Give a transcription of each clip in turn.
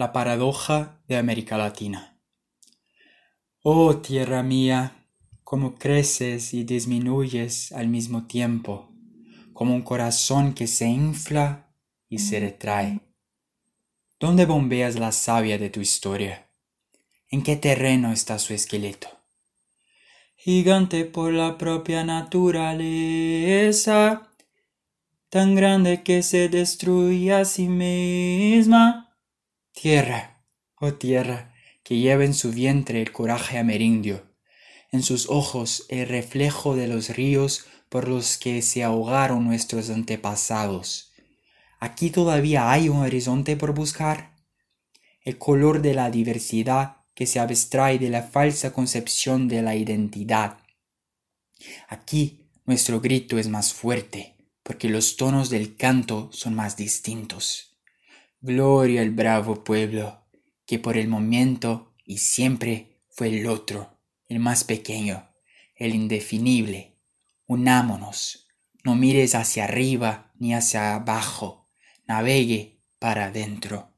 La paradoja de América Latina. Oh tierra mía, cómo creces y disminuyes al mismo tiempo, como un corazón que se infla y se retrae. ¿Dónde bombeas la savia de tu historia? ¿En qué terreno está su esqueleto? Gigante por la propia naturaleza, tan grande que se destruye a sí misma Tierra, oh tierra, que lleva en su vientre el coraje amerindio, en sus ojos el reflejo de los ríos por los que se ahogaron nuestros antepasados. ¿Aquí todavía hay un horizonte por buscar? El color de la diversidad que se abstrae de la falsa concepción de la identidad. Aquí nuestro grito es más fuerte, porque los tonos del canto son más distintos. Gloria al bravo pueblo, que por el momento y siempre fue el otro, el más pequeño, el indefinible. Unámonos, no mires hacia arriba ni hacia abajo, navegue para adentro.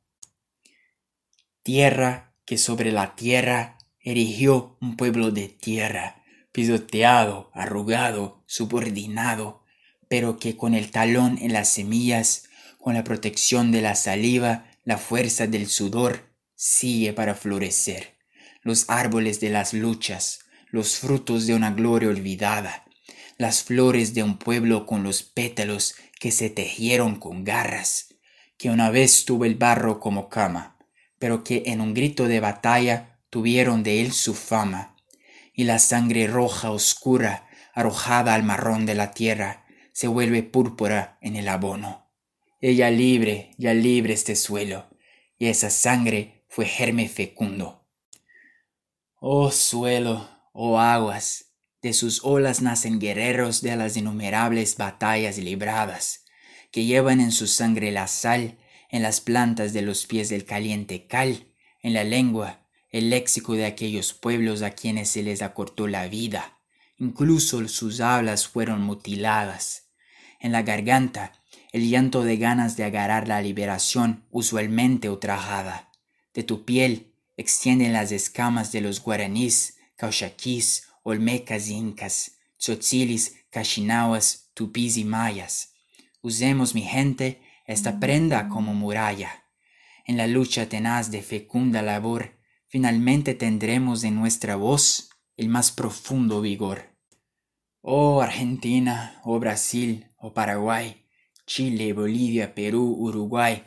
Tierra que sobre la tierra erigió un pueblo de tierra, pisoteado, arrugado, subordinado, pero que con el talón en las semillas con la protección de la saliva, la fuerza del sudor, sigue para florecer. Los árboles de las luchas, los frutos de una gloria olvidada, las flores de un pueblo con los pétalos que se tejieron con garras, que una vez tuvo el barro como cama, pero que en un grito de batalla tuvieron de él su fama, y la sangre roja oscura, arrojada al marrón de la tierra, se vuelve púrpura en el abono. Ella libre, ya libre este suelo, y esa sangre fue germe fecundo. Oh suelo, oh aguas, de sus olas nacen guerreros de las innumerables batallas libradas, que llevan en su sangre la sal, en las plantas de los pies del caliente cal, en la lengua, el léxico de aquellos pueblos a quienes se les acortó la vida, incluso sus hablas fueron mutiladas, en la garganta, el llanto de ganas de agarrar la liberación usualmente ultrajada. De tu piel extienden las escamas de los guaraníes, cauchaquís, olmecas y incas, tzotzilis, cachinahuas, tupís y mayas. Usemos, mi gente, esta prenda como muralla. En la lucha tenaz de fecunda labor, finalmente tendremos en nuestra voz el más profundo vigor. Oh Argentina, oh Brasil, oh Paraguay, Chile, Bolivia, Perú, Uruguay.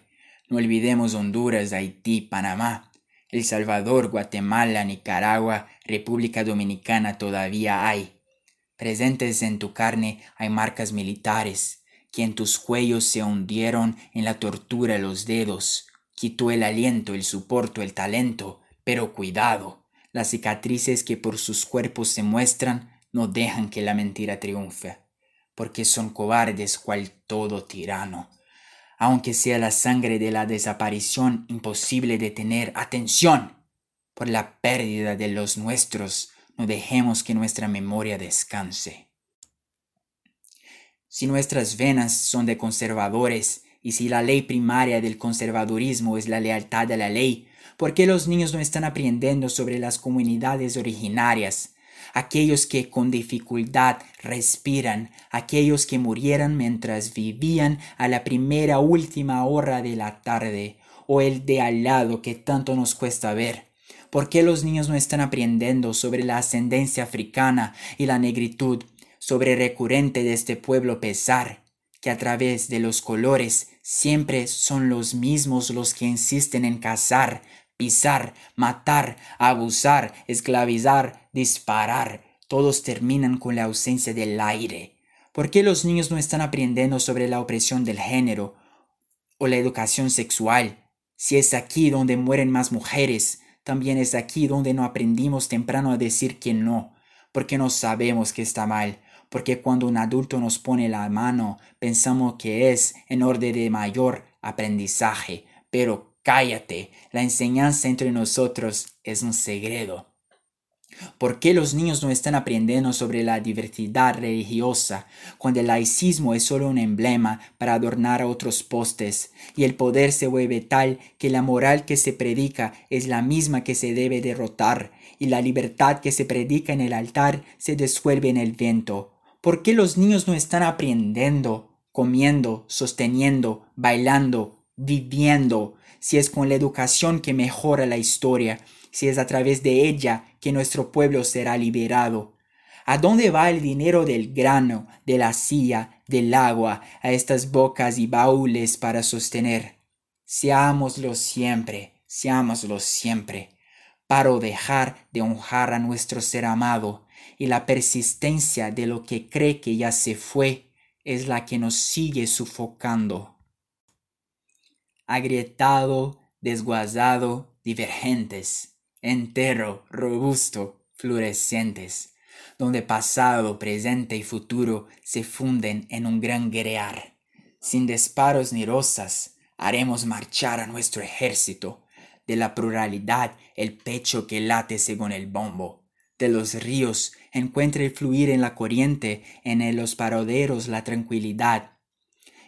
No olvidemos Honduras, Haití, Panamá, El Salvador, Guatemala, Nicaragua, República Dominicana todavía hay. Presentes en tu carne hay marcas militares, que en tus cuellos se hundieron en la tortura los dedos. Quitó el aliento, el soporto, el talento, pero cuidado, las cicatrices que por sus cuerpos se muestran no dejan que la mentira triunfe porque son cobardes cual todo tirano. Aunque sea la sangre de la desaparición imposible de tener atención por la pérdida de los nuestros, no dejemos que nuestra memoria descanse. Si nuestras venas son de conservadores y si la ley primaria del conservadurismo es la lealtad a la ley, ¿por qué los niños no están aprendiendo sobre las comunidades originarias, aquellos que con dificultad respiran, aquellos que murieran mientras vivían a la primera última hora de la tarde, o el de al lado que tanto nos cuesta ver. ¿Por qué los niños no están aprendiendo sobre la ascendencia africana y la negritud, sobre recurrente de este pueblo pesar, que a través de los colores siempre son los mismos los que insisten en cazar, pisar, matar, abusar, esclavizar, disparar, todos terminan con la ausencia del aire. ¿Por qué los niños no están aprendiendo sobre la opresión del género o la educación sexual? Si es aquí donde mueren más mujeres, también es aquí donde no aprendimos temprano a decir que no, porque no sabemos que está mal, porque cuando un adulto nos pone la mano pensamos que es en orden de mayor aprendizaje, pero Cállate, la enseñanza entre nosotros es un segredo. ¿Por qué los niños no están aprendiendo sobre la diversidad religiosa cuando el laicismo es solo un emblema para adornar a otros postes y el poder se vuelve tal que la moral que se predica es la misma que se debe derrotar y la libertad que se predica en el altar se disuelve en el viento? ¿Por qué los niños no están aprendiendo, comiendo, sosteniendo, bailando, viviendo, si es con la educación que mejora la historia si es a través de ella que nuestro pueblo será liberado. ¿A dónde va el dinero del grano, de la silla, del agua, a estas bocas y baúles para sostener? Seámoslo siempre, seámoslo siempre, para dejar de honrar a nuestro ser amado, y la persistencia de lo que cree que ya se fue es la que nos sigue sufocando. Agrietado, desguazado, divergentes entero, robusto, fluorescentes, donde pasado, presente y futuro se funden en un gran guerrear. Sin disparos ni rosas, haremos marchar a nuestro ejército, de la pluralidad el pecho que late según el bombo, de los ríos encuentra el fluir en la corriente, en los paraderos la tranquilidad.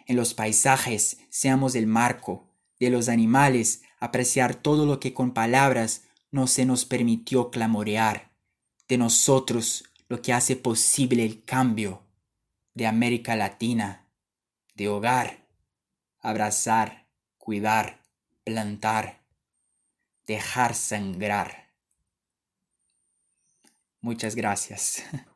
En los paisajes seamos el marco, de los animales apreciar todo lo que con palabras no se nos permitió clamorear de nosotros lo que hace posible el cambio de América Latina, de hogar, abrazar, cuidar, plantar, dejar sangrar. Muchas gracias.